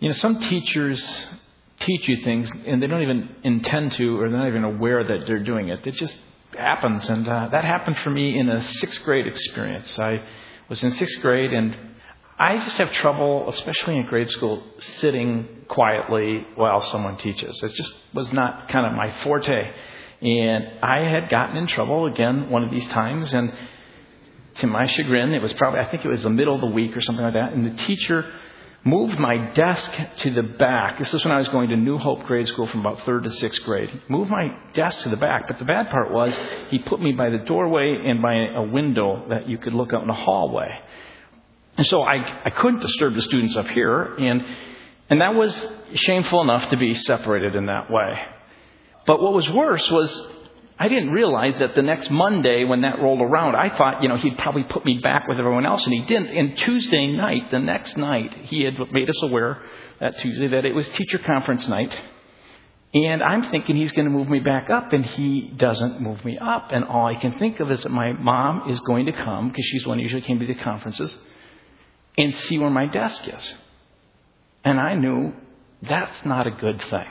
You know, some teachers teach you things and they don't even intend to or they're not even aware that they're doing it. It just happens. And uh, that happened for me in a sixth grade experience. I was in sixth grade and I just have trouble, especially in grade school, sitting quietly while someone teaches. It just was not kind of my forte. And I had gotten in trouble again one of these times, and to my chagrin, it was probably, I think it was the middle of the week or something like that, and the teacher moved my desk to the back. This is when I was going to New Hope grade school from about third to sixth grade. Moved my desk to the back, but the bad part was he put me by the doorway and by a window that you could look out in the hallway. And so I, I couldn't disturb the students up here, and, and that was shameful enough to be separated in that way. But what was worse was I didn't realize that the next Monday when that rolled around, I thought, you know, he'd probably put me back with everyone else, and he didn't. And Tuesday night, the next night, he had made us aware that Tuesday that it was teacher conference night. And I'm thinking he's going to move me back up, and he doesn't move me up. And all I can think of is that my mom is going to come, because she's the one who usually came to the conferences and see where my desk is. And I knew that's not a good thing.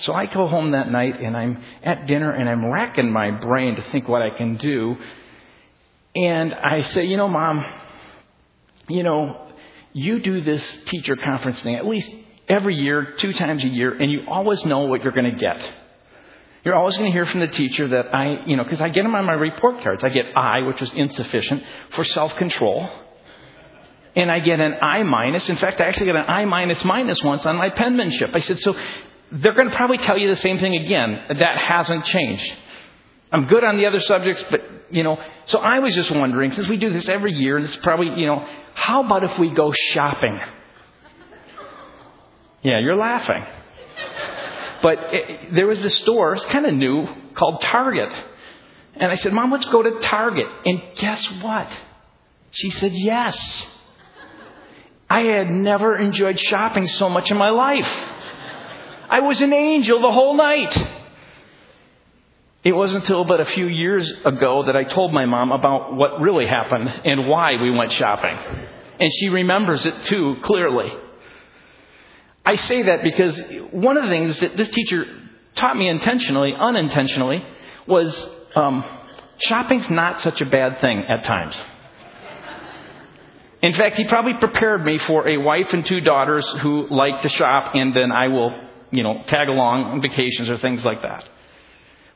So I go home that night and I'm at dinner and I'm racking my brain to think what I can do. And I say, you know, mom, you know, you do this teacher conference thing at least every year, two times a year, and you always know what you're going to get. You're always going to hear from the teacher that I, you know, because I get them on my report cards. I get I, which was insufficient, for self control and I get an I minus. In fact, I actually got an I minus minus once on my penmanship. I said, so they're going to probably tell you the same thing again. That hasn't changed. I'm good on the other subjects, but, you know, so I was just wondering, since we do this every year, it's probably, you know, how about if we go shopping? Yeah, you're laughing. But it, there was this store, it's kind of new, called Target. And I said, Mom, let's go to Target. And guess what? She said, yes. I had never enjoyed shopping so much in my life. I was an angel the whole night. It wasn't until but a few years ago that I told my mom about what really happened and why we went shopping. And she remembers it too clearly. I say that because one of the things that this teacher taught me intentionally, unintentionally, was um, shopping's not such a bad thing at times. In fact, he probably prepared me for a wife and two daughters who like to shop, and then I will, you know, tag along on vacations or things like that.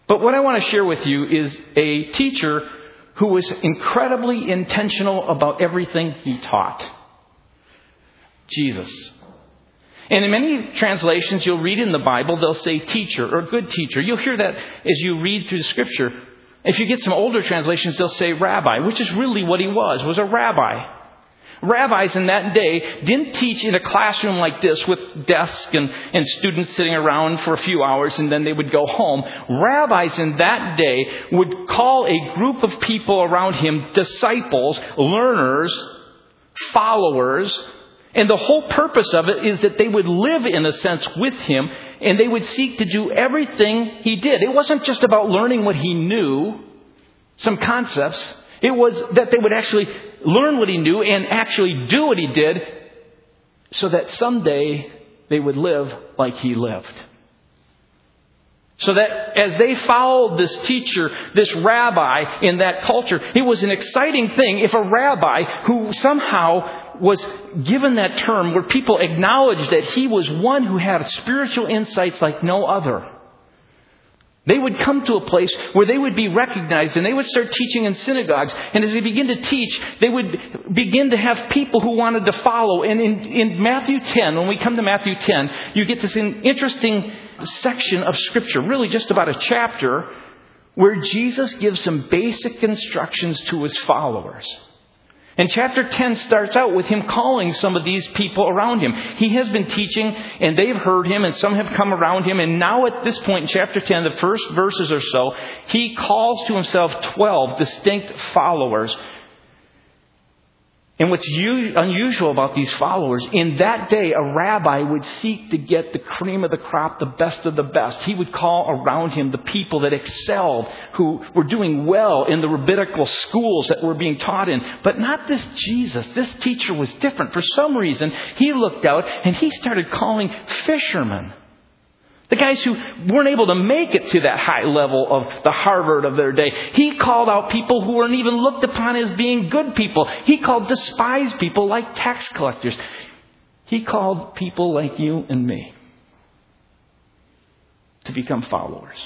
But what I want to share with you is a teacher who was incredibly intentional about everything he taught Jesus. And in many translations, you'll read in the Bible, they'll say teacher or good teacher. You'll hear that as you read through the scripture. If you get some older translations, they'll say rabbi, which is really what he was, was a rabbi. Rabbis in that day didn't teach in a classroom like this with desks and, and students sitting around for a few hours and then they would go home. Rabbis in that day would call a group of people around him disciples, learners, followers, and the whole purpose of it is that they would live, in a sense, with him, and they would seek to do everything he did. It wasn't just about learning what he knew, some concepts. It was that they would actually learn what he knew and actually do what he did so that someday they would live like he lived. So that as they followed this teacher, this rabbi in that culture, it was an exciting thing if a rabbi who somehow was given that term where people acknowledged that he was one who had spiritual insights like no other they would come to a place where they would be recognized and they would start teaching in synagogues. And as they begin to teach, they would begin to have people who wanted to follow. And in, in Matthew 10, when we come to Matthew 10, you get this interesting section of Scripture, really just about a chapter, where Jesus gives some basic instructions to his followers. And chapter 10 starts out with him calling some of these people around him. He has been teaching and they've heard him and some have come around him. And now at this point in chapter 10, the first verses or so, he calls to himself 12 distinct followers. And what's unusual about these followers, in that day, a rabbi would seek to get the cream of the crop, the best of the best. He would call around him the people that excelled, who were doing well in the rabbinical schools that were being taught in. But not this Jesus. This teacher was different. For some reason, he looked out and he started calling fishermen the guys who weren't able to make it to that high level of the Harvard of their day. He called out people who weren't even looked upon as being good people. He called despised people like tax collectors. He called people like you and me to become followers.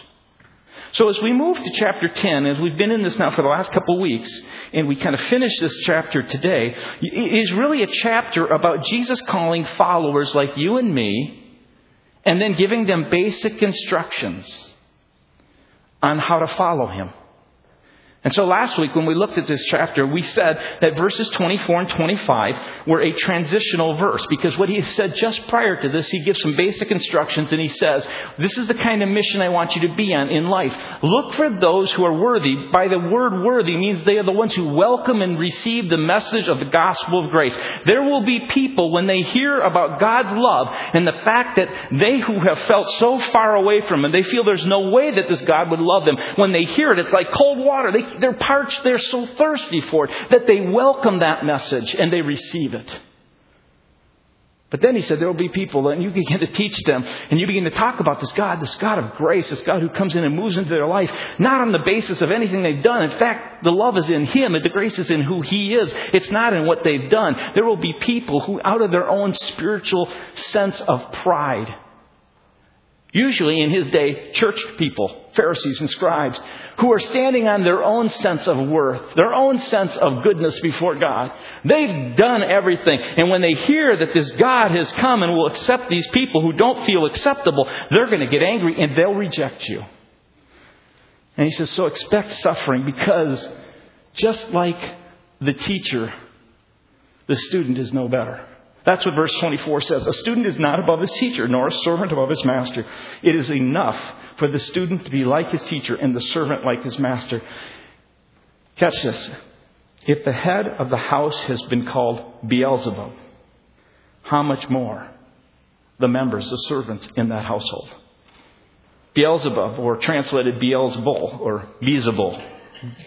So as we move to chapter 10, as we've been in this now for the last couple of weeks, and we kind of finish this chapter today, it is really a chapter about Jesus calling followers like you and me and then giving them basic instructions on how to follow him. And so last week when we looked at this chapter, we said that verses 24 and 25 were a transitional verse because what he said just prior to this, he gives some basic instructions and he says, this is the kind of mission I want you to be on in life. Look for those who are worthy. By the word worthy means they are the ones who welcome and receive the message of the gospel of grace. There will be people when they hear about God's love and the fact that they who have felt so far away from him, they feel there's no way that this God would love them. When they hear it, it's like cold water. They they're parched, they're so thirsty for it that they welcome that message and they receive it. But then he said there will be people and you begin to teach them and you begin to talk about this God, this God of grace, this God who comes in and moves into their life, not on the basis of anything they've done. In fact, the love is in Him and the grace is in who He is. It's not in what they've done. There will be people who, out of their own spiritual sense of pride, Usually in his day, church people, Pharisees and scribes, who are standing on their own sense of worth, their own sense of goodness before God. They've done everything. And when they hear that this God has come and will accept these people who don't feel acceptable, they're going to get angry and they'll reject you. And he says, so expect suffering because just like the teacher, the student is no better. That's what verse 24 says. A student is not above his teacher, nor a servant above his master. It is enough for the student to be like his teacher and the servant like his master. Catch this. If the head of the house has been called Beelzebub, how much more the members, the servants in that household? Beelzebub, or translated Beelzebul, or Beelzebul,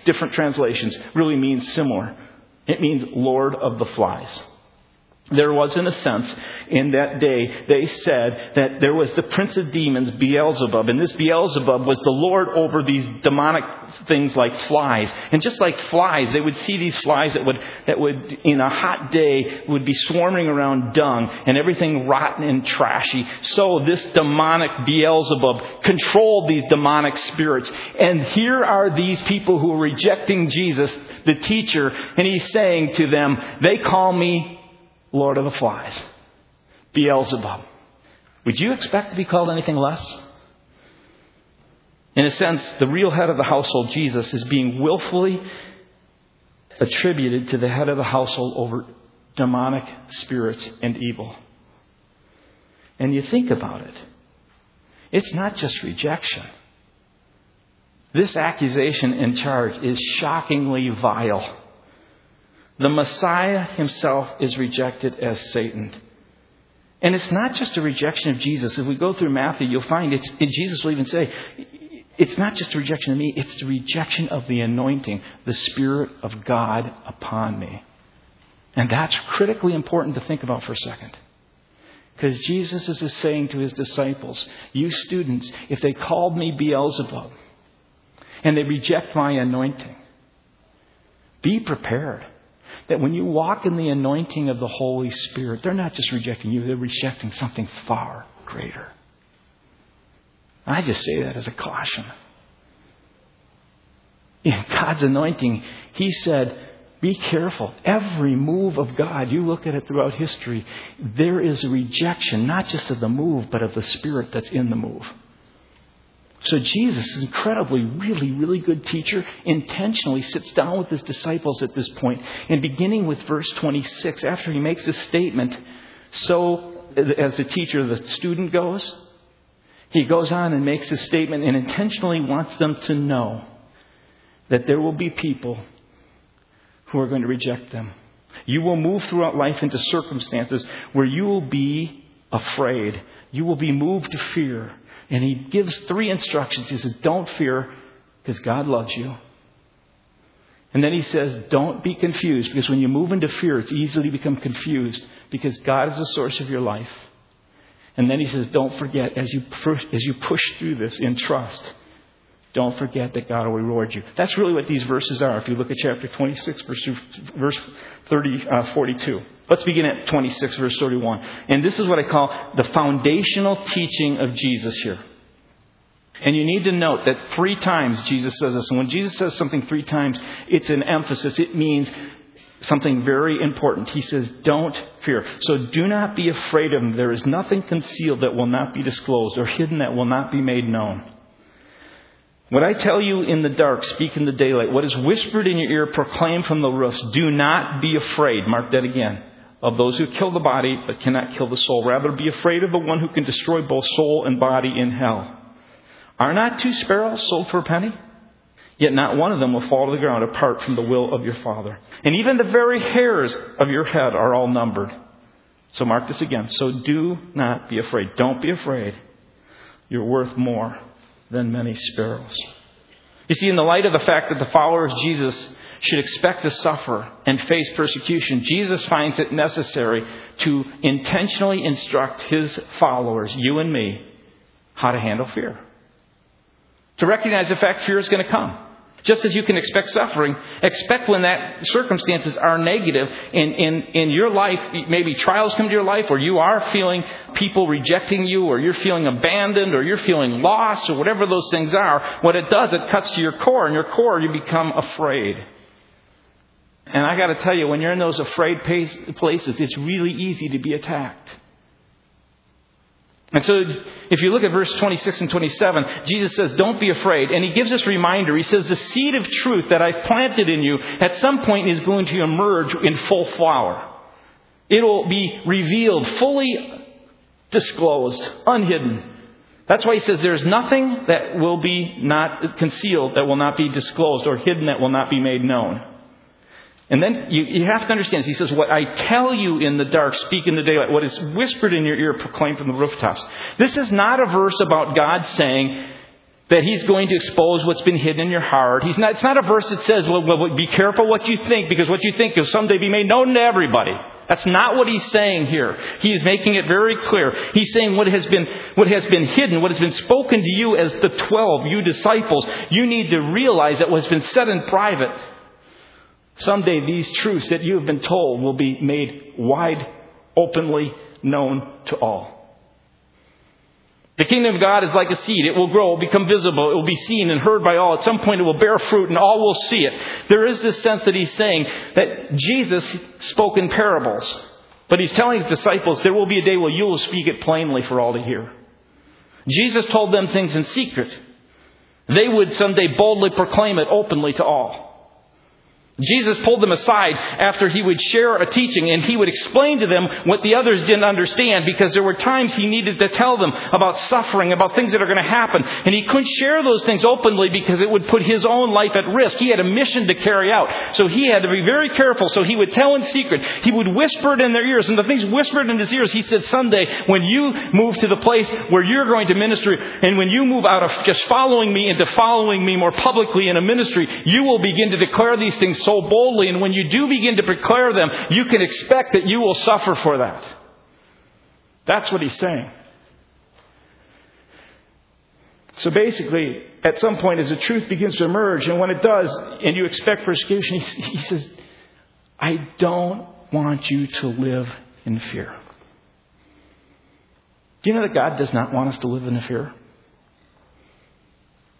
different translations, really means similar. It means Lord of the Flies. There was, in a sense, in that day, they said that there was the prince of demons, Beelzebub, and this Beelzebub was the lord over these demonic things like flies. And just like flies, they would see these flies that would, that would, in a hot day, would be swarming around dung and everything rotten and trashy. So this demonic Beelzebub controlled these demonic spirits. And here are these people who are rejecting Jesus, the teacher, and he's saying to them, they call me Lord of the Flies, Beelzebub. Would you expect to be called anything less? In a sense, the real head of the household, Jesus, is being willfully attributed to the head of the household over demonic spirits and evil. And you think about it, it's not just rejection. This accusation and charge is shockingly vile. The Messiah himself is rejected as Satan. And it's not just a rejection of Jesus. If we go through Matthew, you'll find it's, Jesus will even say, it's not just a rejection of me, it's the rejection of the anointing, the Spirit of God upon me. And that's critically important to think about for a second. Because Jesus is saying to his disciples, You students, if they called me Beelzebub and they reject my anointing, be prepared that when you walk in the anointing of the Holy Spirit, they're not just rejecting you, they're rejecting something far greater. I just say that as a caution. In God's anointing, He said, be careful. Every move of God, you look at it throughout history, there is a rejection, not just of the move, but of the Spirit that's in the move. So Jesus is incredibly, really, really good teacher, intentionally sits down with his disciples at this point, and beginning with verse 26, after he makes this statement, so as the teacher, the student goes, he goes on and makes this statement and intentionally wants them to know that there will be people who are going to reject them. You will move throughout life into circumstances where you will be afraid. You will be moved to fear. And he gives three instructions. He says, Don't fear because God loves you. And then he says, Don't be confused because when you move into fear, it's easy to become confused because God is the source of your life. And then he says, Don't forget, as you, as you push through this in trust, don't forget that God will reward you. That's really what these verses are. If you look at chapter 26, verse, verse 30, uh, 42. Let's begin at 26, verse 31. And this is what I call the foundational teaching of Jesus here. And you need to note that three times Jesus says this. And when Jesus says something three times, it's an emphasis. It means something very important. He says, Don't fear. So do not be afraid of them. There is nothing concealed that will not be disclosed or hidden that will not be made known. What I tell you in the dark, speak in the daylight. What is whispered in your ear, proclaim from the roofs. Do not be afraid. Mark that again. Of those who kill the body but cannot kill the soul. Rather, be afraid of the one who can destroy both soul and body in hell. Are not two sparrows sold for a penny? Yet not one of them will fall to the ground apart from the will of your Father. And even the very hairs of your head are all numbered. So mark this again. So do not be afraid. Don't be afraid. You're worth more than many sparrows. You see, in the light of the fact that the followers of Jesus should expect to suffer and face persecution, Jesus finds it necessary to intentionally instruct his followers, you and me, how to handle fear to recognize the fact fear is going to come. Just as you can expect suffering, expect when that circumstances are negative in, in, in your life, maybe trials come to your life, or you are feeling people rejecting you, or you're feeling abandoned, or you're feeling lost, or whatever those things are. What it does, it cuts to your core. and your core, you become afraid. And I got to tell you, when you're in those afraid places, it's really easy to be attacked. And so, if you look at verse 26 and 27, Jesus says, Don't be afraid. And he gives this reminder. He says, The seed of truth that I planted in you at some point is going to emerge in full flower. It will be revealed, fully disclosed, unhidden. That's why he says, There's nothing that will be not concealed, that will not be disclosed, or hidden that will not be made known. And then you, you have to understand, he says, What I tell you in the dark, speak in the daylight. What is whispered in your ear, proclaim from the rooftops. This is not a verse about God saying that he's going to expose what's been hidden in your heart. He's not, it's not a verse that says, well, well, be careful what you think, because what you think will someday be made known to everybody. That's not what he's saying here. He is making it very clear. He's saying what has been, what has been hidden, what has been spoken to you as the twelve, you disciples, you need to realize that what has been said in private Someday these truths that you have been told will be made wide, openly known to all. The kingdom of God is like a seed. It will grow, it will become visible, it will be seen and heard by all. At some point it will bear fruit and all will see it. There is this sense that he's saying that Jesus spoke in parables. But he's telling his disciples there will be a day where you will speak it plainly for all to hear. Jesus told them things in secret. They would someday boldly proclaim it openly to all. Jesus pulled them aside after he would share a teaching and he would explain to them what the others didn't understand because there were times he needed to tell them about suffering, about things that are going to happen. And he couldn't share those things openly because it would put his own life at risk. He had a mission to carry out. So he had to be very careful. So he would tell in secret. He would whisper it in their ears. And the things whispered in his ears, he said, someday when you move to the place where you're going to ministry and when you move out of just following me into following me more publicly in a ministry, you will begin to declare these things so so boldly, and when you do begin to declare them, you can expect that you will suffer for that. That's what he's saying. So basically, at some point, as the truth begins to emerge, and when it does, and you expect persecution, he, he says, I don't want you to live in fear. Do you know that God does not want us to live in fear?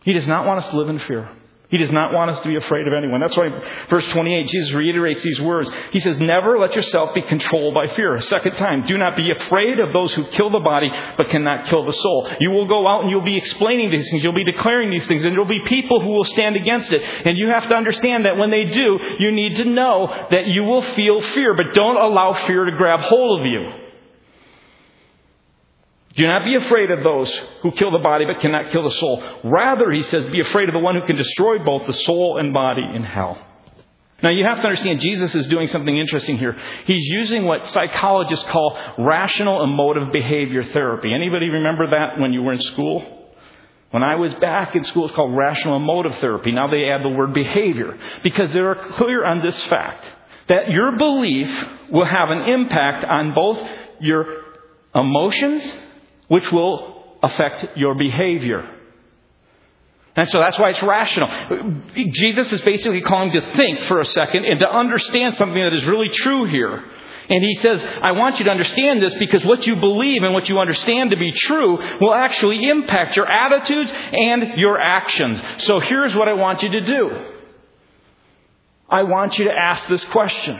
He does not want us to live in fear. He does not want us to be afraid of anyone. That's why verse 28, Jesus reiterates these words. He says, Never let yourself be controlled by fear. A second time, do not be afraid of those who kill the body but cannot kill the soul. You will go out and you'll be explaining these things. You'll be declaring these things and there'll be people who will stand against it. And you have to understand that when they do, you need to know that you will feel fear, but don't allow fear to grab hold of you. Do not be afraid of those who kill the body but cannot kill the soul. Rather, he says, be afraid of the one who can destroy both the soul and body in hell. Now you have to understand Jesus is doing something interesting here. He's using what psychologists call rational emotive behavior therapy. Anybody remember that when you were in school? When I was back in school, it's called rational emotive therapy. Now they add the word behavior because they're clear on this fact that your belief will have an impact on both your emotions, which will affect your behavior. And so that's why it's rational. Jesus is basically calling to think for a second and to understand something that is really true here. And he says, I want you to understand this because what you believe and what you understand to be true will actually impact your attitudes and your actions. So here's what I want you to do. I want you to ask this question.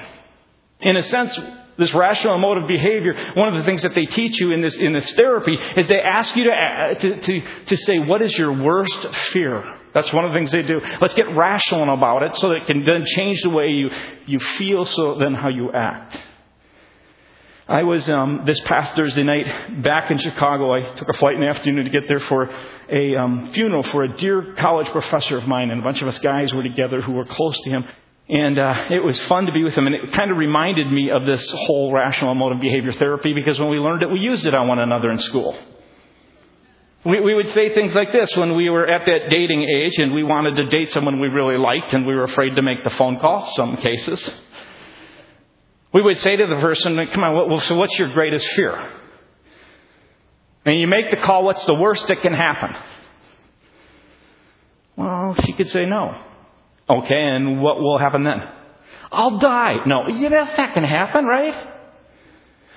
In a sense, this rational emotive behavior, one of the things that they teach you in this, in this therapy is they ask you to, to, to, to say, what is your worst fear? That's one of the things they do. Let's get rational about it so that it can then change the way you, you feel, so then how you act. I was um, this past Thursday night back in Chicago. I took a flight in the afternoon to get there for a um, funeral for a dear college professor of mine, and a bunch of us guys were together who were close to him. And uh, it was fun to be with him, and it kind of reminded me of this whole rational emotive behavior therapy because when we learned it, we used it on one another in school. We, we would say things like this when we were at that dating age and we wanted to date someone we really liked and we were afraid to make the phone call, some cases. We would say to the person, come on, well, so what's your greatest fear? And you make the call, what's the worst that can happen? Well, she could say no. Okay, and what will happen then? I'll die. No, yeah, that's not going to happen, right?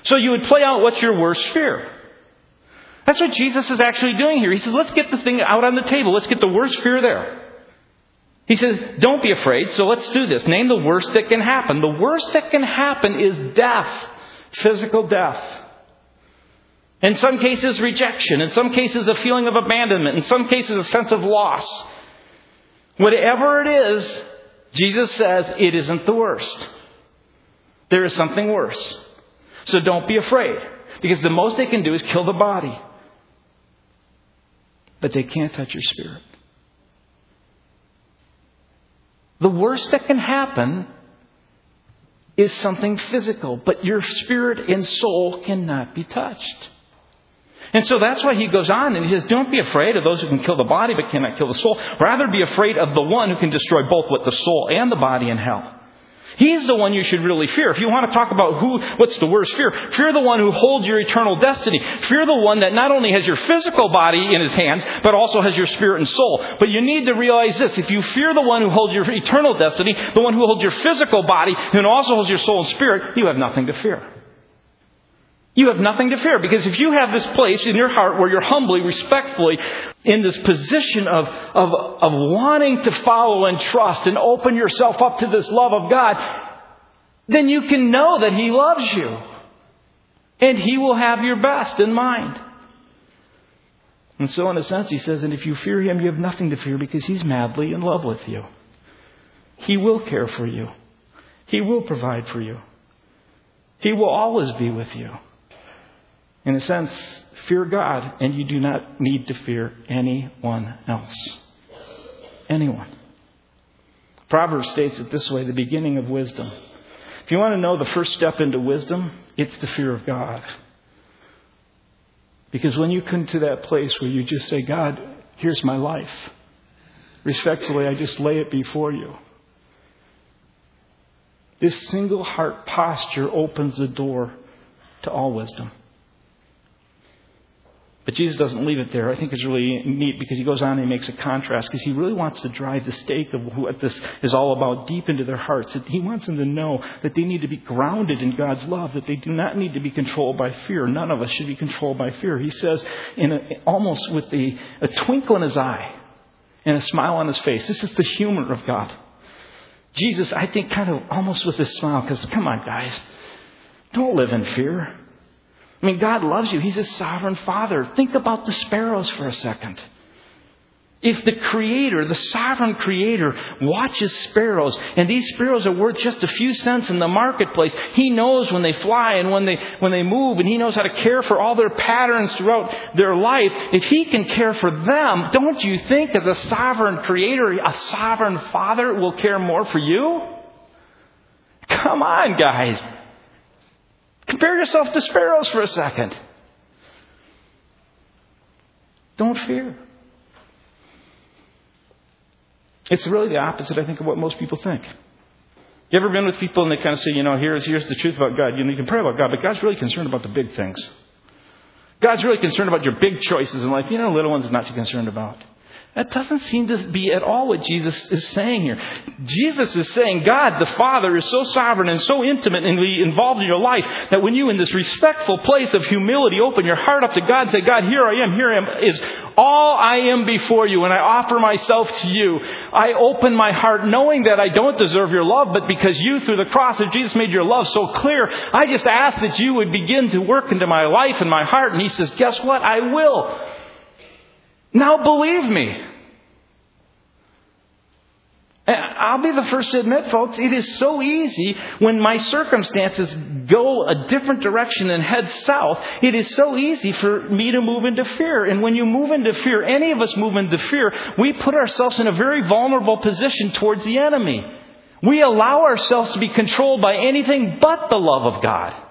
So you would play out what's your worst fear. That's what Jesus is actually doing here. He says, let's get the thing out on the table. Let's get the worst fear there. He says, Don't be afraid, so let's do this. Name the worst that can happen. The worst that can happen is death, physical death. In some cases, rejection. In some cases, a feeling of abandonment. In some cases, a sense of loss. Whatever it is, Jesus says it isn't the worst. There is something worse. So don't be afraid. Because the most they can do is kill the body. But they can't touch your spirit. The worst that can happen is something physical, but your spirit and soul cannot be touched. And so that's why he goes on and he says, Don't be afraid of those who can kill the body but cannot kill the soul. Rather be afraid of the one who can destroy both what the soul and the body in hell. He's the one you should really fear. If you want to talk about who, what's the worst fear, fear the one who holds your eternal destiny. Fear the one that not only has your physical body in his hands, but also has your spirit and soul. But you need to realize this. If you fear the one who holds your eternal destiny, the one who holds your physical body, and also holds your soul and spirit, you have nothing to fear. You have nothing to fear because if you have this place in your heart where you're humbly, respectfully in this position of, of, of wanting to follow and trust and open yourself up to this love of God, then you can know that He loves you. And He will have your best in mind. And so, in a sense, He says, and if you fear Him, you have nothing to fear because He's madly in love with you. He will care for you, He will provide for you, He will always be with you. In a sense, fear God, and you do not need to fear anyone else. Anyone. Proverbs states it this way the beginning of wisdom. If you want to know the first step into wisdom, it's the fear of God. Because when you come to that place where you just say, God, here's my life, respectfully, I just lay it before you. This single heart posture opens the door to all wisdom. But Jesus doesn't leave it there. I think it's really neat because he goes on and he makes a contrast because he really wants to drive the stake of what this is all about deep into their hearts. He wants them to know that they need to be grounded in God's love, that they do not need to be controlled by fear. None of us should be controlled by fear. He says, in a, almost with a, a twinkle in his eye and a smile on his face, this is the humor of God. Jesus, I think, kind of almost with a smile, because come on, guys, don't live in fear. I mean, God loves you. He's a sovereign father. Think about the sparrows for a second. If the creator, the sovereign creator, watches sparrows, and these sparrows are worth just a few cents in the marketplace, he knows when they fly and when they, when they move, and he knows how to care for all their patterns throughout their life. If he can care for them, don't you think as a sovereign creator, a sovereign father will care more for you? Come on, guys. Compare yourself to sparrows for a second. Don't fear. It's really the opposite, I think, of what most people think. You ever been with people and they kind of say, you know, here's, here's the truth about God. You, know, you can pray about God, but God's really concerned about the big things. God's really concerned about your big choices in life. You know, little ones not too concerned about. That doesn't seem to be at all what Jesus is saying here. Jesus is saying God the Father is so sovereign and so intimately involved in your life that when you, in this respectful place of humility, open your heart up to God and say, God, here I am, here I am, is all I am before you, and I offer myself to you. I open my heart knowing that I don't deserve your love, but because you, through the cross of Jesus, made your love so clear, I just ask that you would begin to work into my life and my heart. And He says, Guess what? I will. Now believe me. I'll be the first to admit, folks, it is so easy when my circumstances go a different direction and head south. It is so easy for me to move into fear. And when you move into fear, any of us move into fear, we put ourselves in a very vulnerable position towards the enemy. We allow ourselves to be controlled by anything but the love of God.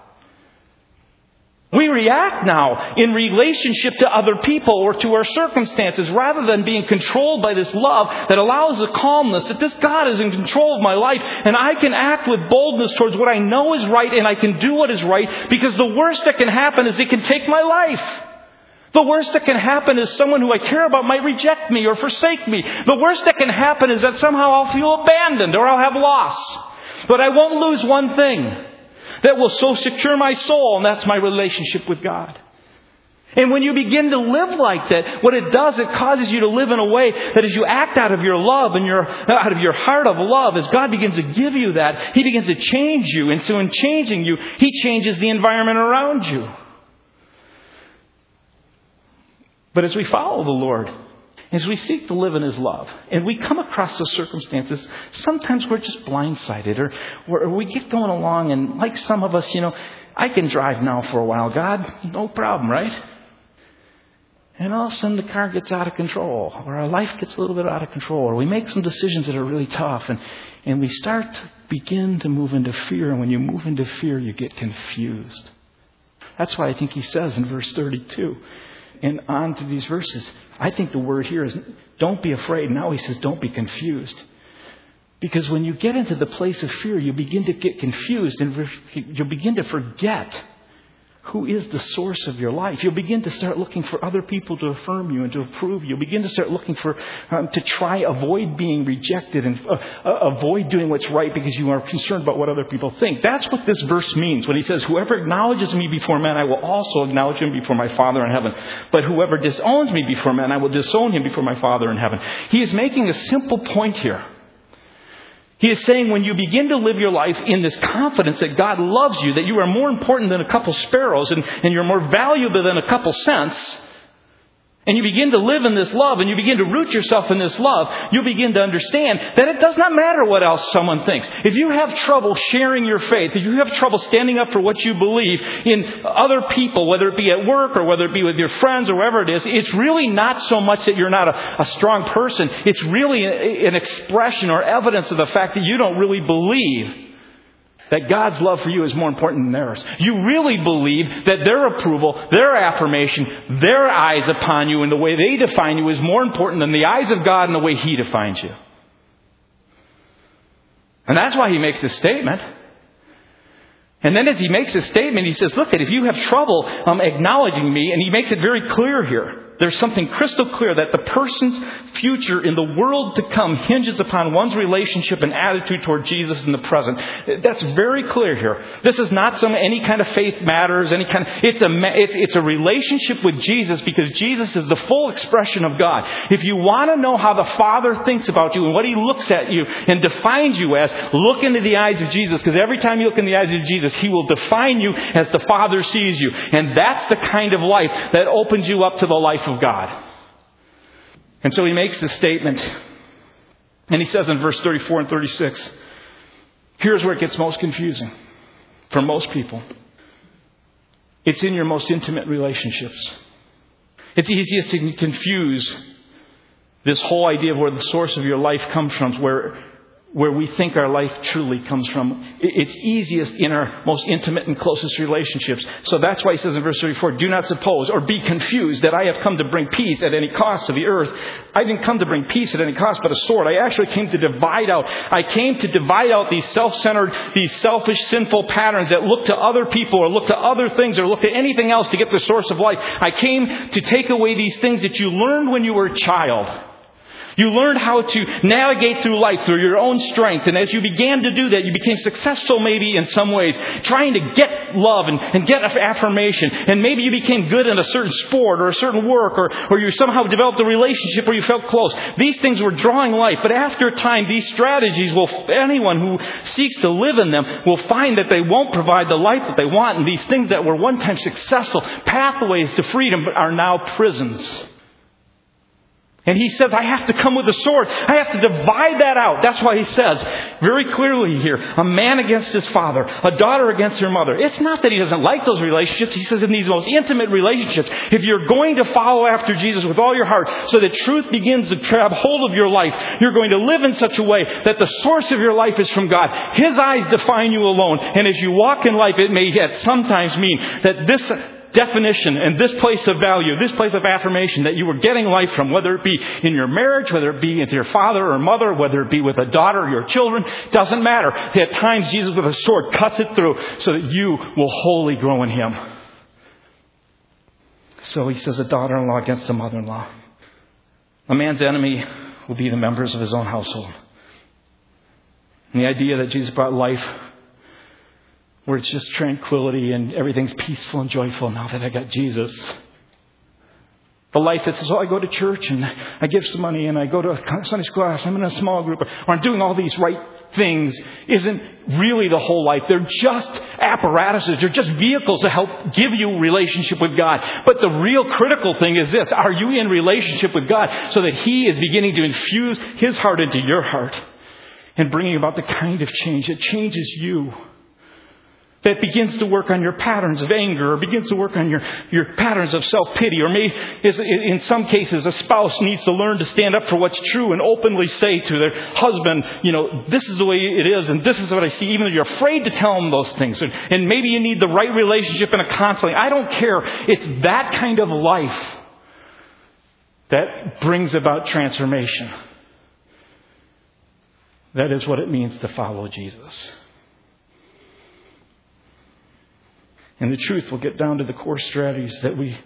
We react now in relationship to other people or to our circumstances rather than being controlled by this love that allows the calmness that this God is in control of my life and I can act with boldness towards what I know is right and I can do what is right because the worst that can happen is it can take my life. The worst that can happen is someone who I care about might reject me or forsake me. The worst that can happen is that somehow I'll feel abandoned or I'll have loss. But I won't lose one thing that will so secure my soul, and that's my relationship with God. And when you begin to live like that, what it does, it causes you to live in a way that as you act out of your love and your, out of your heart of love, as God begins to give you that, He begins to change you. And so in changing you, He changes the environment around you. But as we follow the Lord, as we seek to live in His love, and we come across those circumstances, sometimes we're just blindsided, or, or we get going along, and like some of us, you know, I can drive now for a while, God, no problem, right? And all of a sudden the car gets out of control, or our life gets a little bit out of control, or we make some decisions that are really tough, and, and we start to begin to move into fear, and when you move into fear, you get confused. That's why I think he says in verse 32 and on to these verses. I think the word here is don't be afraid. Now he says don't be confused. Because when you get into the place of fear, you begin to get confused and you begin to forget who is the source of your life. You'll begin to start looking for other people to affirm you and to approve you. You'll begin to start looking for, um, to try avoid being rejected and uh, uh, avoid doing what's right because you are concerned about what other people think. That's what this verse means when he says, whoever acknowledges me before men, I will also acknowledge him before my Father in heaven. But whoever disowns me before men, I will disown him before my Father in heaven. He is making a simple point here. He is saying when you begin to live your life in this confidence that God loves you, that you are more important than a couple sparrows and, and you're more valuable than a couple cents, and you begin to live in this love and you begin to root yourself in this love, you begin to understand that it does not matter what else someone thinks. If you have trouble sharing your faith, if you have trouble standing up for what you believe in other people, whether it be at work or whether it be with your friends or wherever it is, it's really not so much that you're not a, a strong person. It's really an expression or evidence of the fact that you don't really believe that God's love for you is more important than theirs. You really believe that their approval, their affirmation, their eyes upon you and the way they define you is more important than the eyes of God and the way He defines you. And that's why He makes this statement. And then as He makes this statement, He says, look, if you have trouble um, acknowledging me, and He makes it very clear here there's something crystal clear that the person's future in the world to come hinges upon one's relationship and attitude toward Jesus in the present. That's very clear here. This is not some any kind of faith matters, any kind. Of, it's a it's, it's a relationship with Jesus because Jesus is the full expression of God. If you want to know how the Father thinks about you and what He looks at you and defines you as, look into the eyes of Jesus because every time you look in the eyes of Jesus, He will define you as the Father sees you, and that's the kind of life that opens you up to the life of God. And so he makes this statement, and he says in verse 34 and 36 here's where it gets most confusing for most people it's in your most intimate relationships. It's easiest to confuse this whole idea of where the source of your life comes from, where where we think our life truly comes from. It's easiest in our most intimate and closest relationships. So that's why he says in verse 34, do not suppose or be confused that I have come to bring peace at any cost to the earth. I didn't come to bring peace at any cost, but a sword. I actually came to divide out. I came to divide out these self-centered, these selfish, sinful patterns that look to other people or look to other things or look to anything else to get the source of life. I came to take away these things that you learned when you were a child. You learned how to navigate through life through your own strength. And as you began to do that, you became successful maybe in some ways, trying to get love and, and get affirmation. And maybe you became good in a certain sport or a certain work or, or you somehow developed a relationship where you felt close. These things were drawing life. But after a time, these strategies will, anyone who seeks to live in them will find that they won't provide the life that they want. And these things that were one time successful pathways to freedom are now prisons. And he says, I have to come with a sword. I have to divide that out. That's why he says very clearly here, a man against his father, a daughter against her mother. It's not that he doesn't like those relationships. He says in these most intimate relationships, if you're going to follow after Jesus with all your heart so that truth begins to grab hold of your life, you're going to live in such a way that the source of your life is from God. His eyes define you alone. And as you walk in life, it may yet sometimes mean that this definition and this place of value, this place of affirmation that you were getting life from, whether it be in your marriage, whether it be with your father or mother, whether it be with a daughter or your children, doesn't matter. At times, Jesus with a sword cuts it through so that you will wholly grow in Him. So he says a daughter in law against a mother in law. A man's enemy will be the members of his own household. And the idea that Jesus brought life where it's just tranquility and everything's peaceful and joyful now that I got Jesus. The life that says, oh, I go to church and I give some money and I go to Sunday school class, I'm in a small group, or I'm doing all these right things, isn't really the whole life. They're just apparatuses. They're just vehicles to help give you relationship with God. But the real critical thing is this. Are you in relationship with God so that He is beginning to infuse His heart into your heart and bringing about the kind of change that changes you? That begins to work on your patterns of anger or begins to work on your, your patterns of self-pity or maybe in some cases a spouse needs to learn to stand up for what's true and openly say to their husband, you know, this is the way it is and this is what I see even though you're afraid to tell them those things and, and maybe you need the right relationship and a counseling. I don't care. It's that kind of life that brings about transformation. That is what it means to follow Jesus. And the truth will get down to the core strategies that we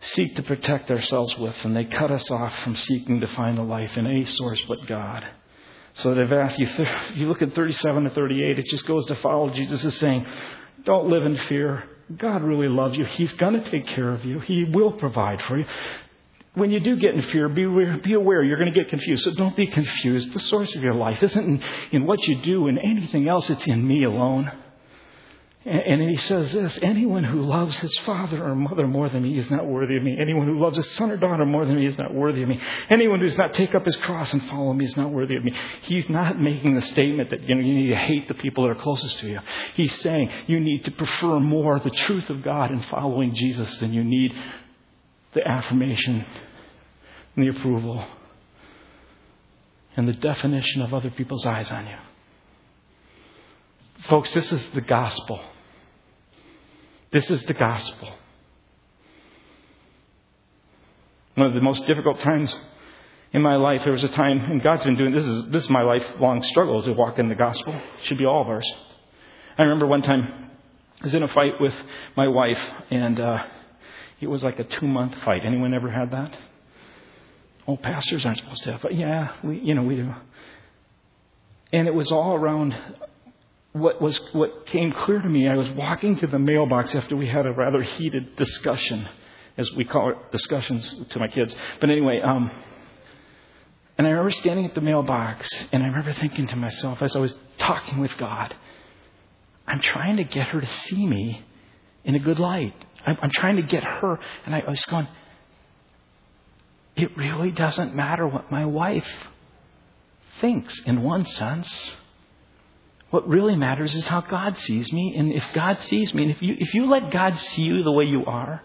seek to protect ourselves with, and they cut us off from seeking to find a life in any source but God. So that if you, if you look at 37 to 38, it just goes to follow Jesus is saying, don't live in fear. God really loves you. He's going to take care of you. He will provide for you. When you do get in fear, be aware, be aware you're going to get confused. So don't be confused. The source of your life isn't in, in what you do and anything else. It's in me alone. And he says this anyone who loves his father or mother more than me is not worthy of me. Anyone who loves his son or daughter more than me is not worthy of me. Anyone who does not take up his cross and follow me is not worthy of me. He's not making the statement that you, know, you need to hate the people that are closest to you. He's saying you need to prefer more the truth of God in following Jesus than you need the affirmation and the approval and the definition of other people's eyes on you. Folks, this is the gospel. This is the gospel. One of the most difficult times in my life, there was a time, and God's been doing this is this is my lifelong struggle to walk in the gospel. It should be all of ours. I remember one time I was in a fight with my wife, and uh, it was like a two month fight. Anyone ever had that? Oh, pastors aren't supposed to have, but yeah, we you know we do. And it was all around what was what came clear to me, I was walking to the mailbox after we had a rather heated discussion, as we call it discussions to my kids. But anyway, um, and I remember standing at the mailbox, and I remember thinking to myself as I was talking with God, I'm trying to get her to see me in a good light. I'm, I'm trying to get her, and I, I was going, it really doesn't matter what my wife thinks in one sense. What really matters is how God sees me. And if God sees me, and if you, if you let God see you the way you are,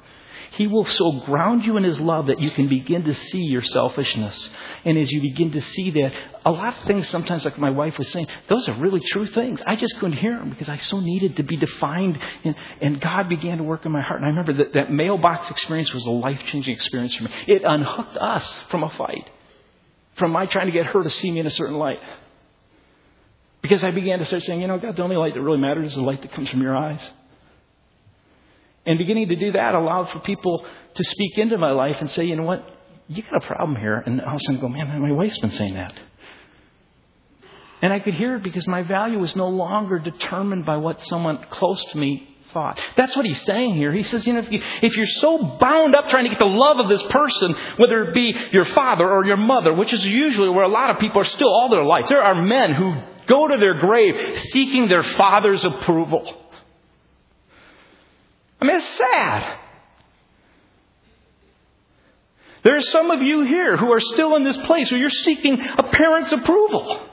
He will so ground you in His love that you can begin to see your selfishness. And as you begin to see that, a lot of things sometimes, like my wife was saying, those are really true things. I just couldn't hear them because I so needed to be defined. And, and God began to work in my heart. And I remember that that mailbox experience was a life changing experience for me. It unhooked us from a fight, from my trying to get her to see me in a certain light. Because I began to start saying, you know, God, the only light that really matters is the light that comes from your eyes. And beginning to do that allowed for people to speak into my life and say, you know what, you got a problem here. And all of a sudden go, man, my wife's been saying that. And I could hear it because my value was no longer determined by what someone close to me thought. That's what he's saying here. He says, you know, if, you, if you're so bound up trying to get the love of this person, whether it be your father or your mother, which is usually where a lot of people are still all their life. There are men who go to their grave seeking their father's approval. I mean, it's sad. There are some of you here who are still in this place where you're seeking a parent's approval.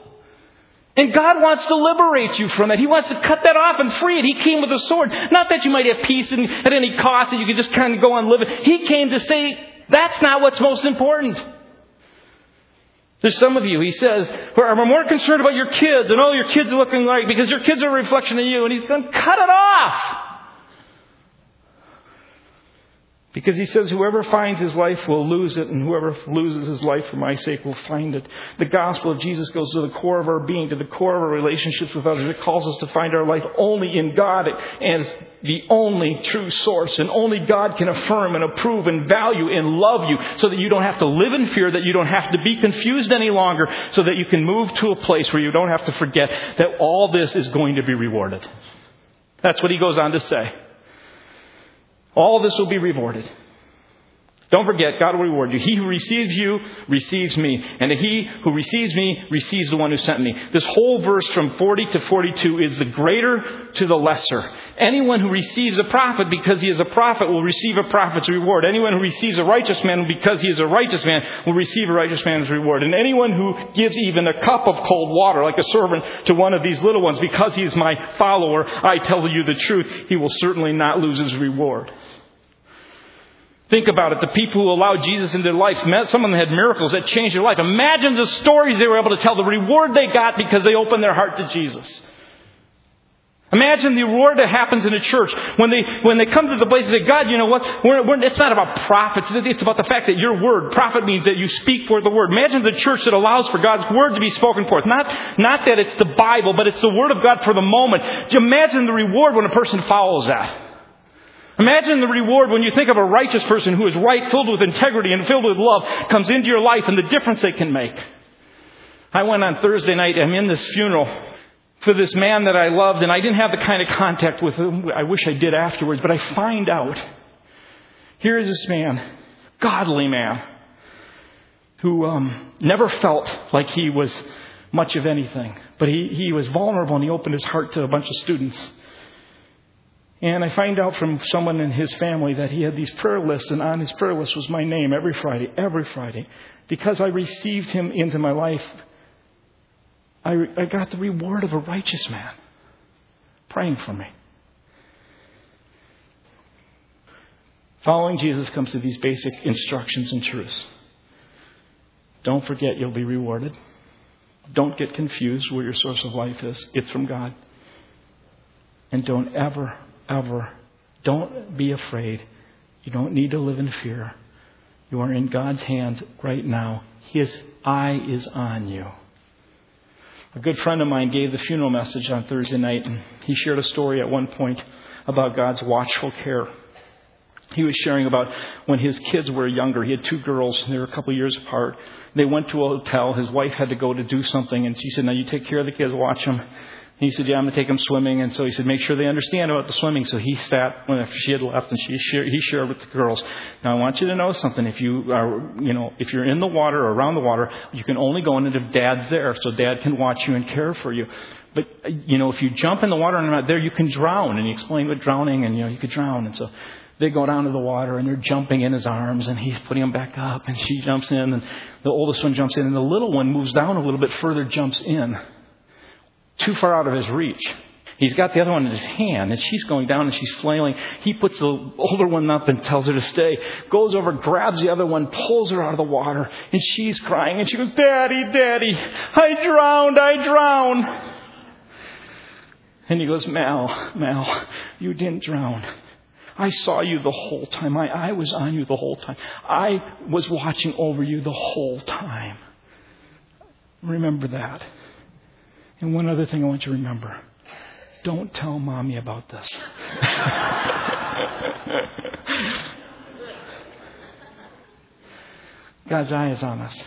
And God wants to liberate you from it. He wants to cut that off and free it. He came with a sword. Not that you might have peace at any cost and you could just kind of go on living. He came to say, that's not what's most important. There's some of you, he says, who are more concerned about your kids and all your kids looking like because your kids are a reflection of you. And he's going, cut it off. Because he says, whoever finds his life will lose it, and whoever loses his life for my sake will find it. The gospel of Jesus goes to the core of our being, to the core of our relationships with others. It calls us to find our life only in God as the only true source, and only God can affirm and approve and value and love you so that you don't have to live in fear, that you don't have to be confused any longer, so that you can move to a place where you don't have to forget that all this is going to be rewarded. That's what he goes on to say. All this will be rewarded. Don't forget, God will reward you. He who receives you receives me, and he who receives me receives the one who sent me. This whole verse from 40 to 42 is the greater to the lesser. Anyone who receives a prophet because he is a prophet will receive a prophet's reward. Anyone who receives a righteous man because he is a righteous man will receive a righteous man's reward. And anyone who gives even a cup of cold water like a servant to one of these little ones because he is my follower, I tell you the truth, he will certainly not lose his reward. Think about it. The people who allowed Jesus into their life, some of them had miracles that changed their life. Imagine the stories they were able to tell, the reward they got because they opened their heart to Jesus. Imagine the reward that happens in a church when they when they come to the place and say, God, you know what? We're, we're, it's not about prophets. It's about the fact that your word, prophet means that you speak for the word. Imagine the church that allows for God's word to be spoken forth. Not not that it's the Bible, but it's the word of God for the moment. Imagine the reward when a person follows that. Imagine the reward when you think of a righteous person who is right, filled with integrity and filled with love, comes into your life and the difference they can make. I went on Thursday night, I'm in this funeral for this man that I loved, and I didn't have the kind of contact with him I wish I did afterwards, but I find out here is this man, godly man, who um, never felt like he was much of anything, but he, he was vulnerable and he opened his heart to a bunch of students. And I find out from someone in his family that he had these prayer lists, and on his prayer list was my name every Friday, every Friday. Because I received him into my life, I, I got the reward of a righteous man praying for me. Following Jesus comes to these basic instructions and truths. Don't forget you'll be rewarded. Don't get confused where your source of life is. It's from God. And don't ever, ever. Don't be afraid. You don't need to live in fear. You are in God's hands right now. His eye is on you. A good friend of mine gave the funeral message on Thursday night, and he shared a story at one point about God's watchful care. He was sharing about when his kids were younger. He had two girls, they were a couple years apart. They went to a hotel. His wife had to go to do something, and she said, Now you take care of the kids, watch them. He said, "Yeah, I'm going to take them swimming." And so he said, "Make sure they understand about the swimming." So he sat when she had left, and she shared, he shared with the girls. Now I want you to know something. If you are, you know, if you're in the water or around the water, you can only go in if Dad's there, so Dad can watch you and care for you. But you know, if you jump in the water and I'm not there, you can drown. And he explained what drowning, and you know, you could drown. And so they go down to the water and they're jumping in his arms and he's putting them back up and she jumps in and the oldest one jumps in and the little one moves down a little bit further, jumps in too far out of his reach. He's got the other one in his hand, and she's going down and she's flailing. He puts the older one up and tells her to stay. Goes over, grabs the other one, pulls her out of the water, and she's crying, and she goes, Daddy, Daddy, I drowned, I drowned. And he goes, Mal, Mal, you didn't drown. I saw you the whole time. My eye was on you the whole time. I was watching over you the whole time. Remember that. And one other thing I want you to remember don't tell mommy about this. God's eye is on us.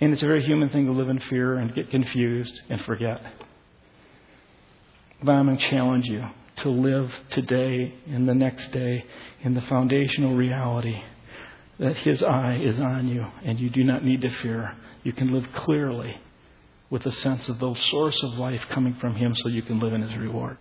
And it's a very human thing to live in fear and get confused and forget. But I'm going to challenge you to live today and the next day in the foundational reality that His eye is on you and you do not need to fear. You can live clearly with a sense of the source of life coming from Him so you can live in His reward.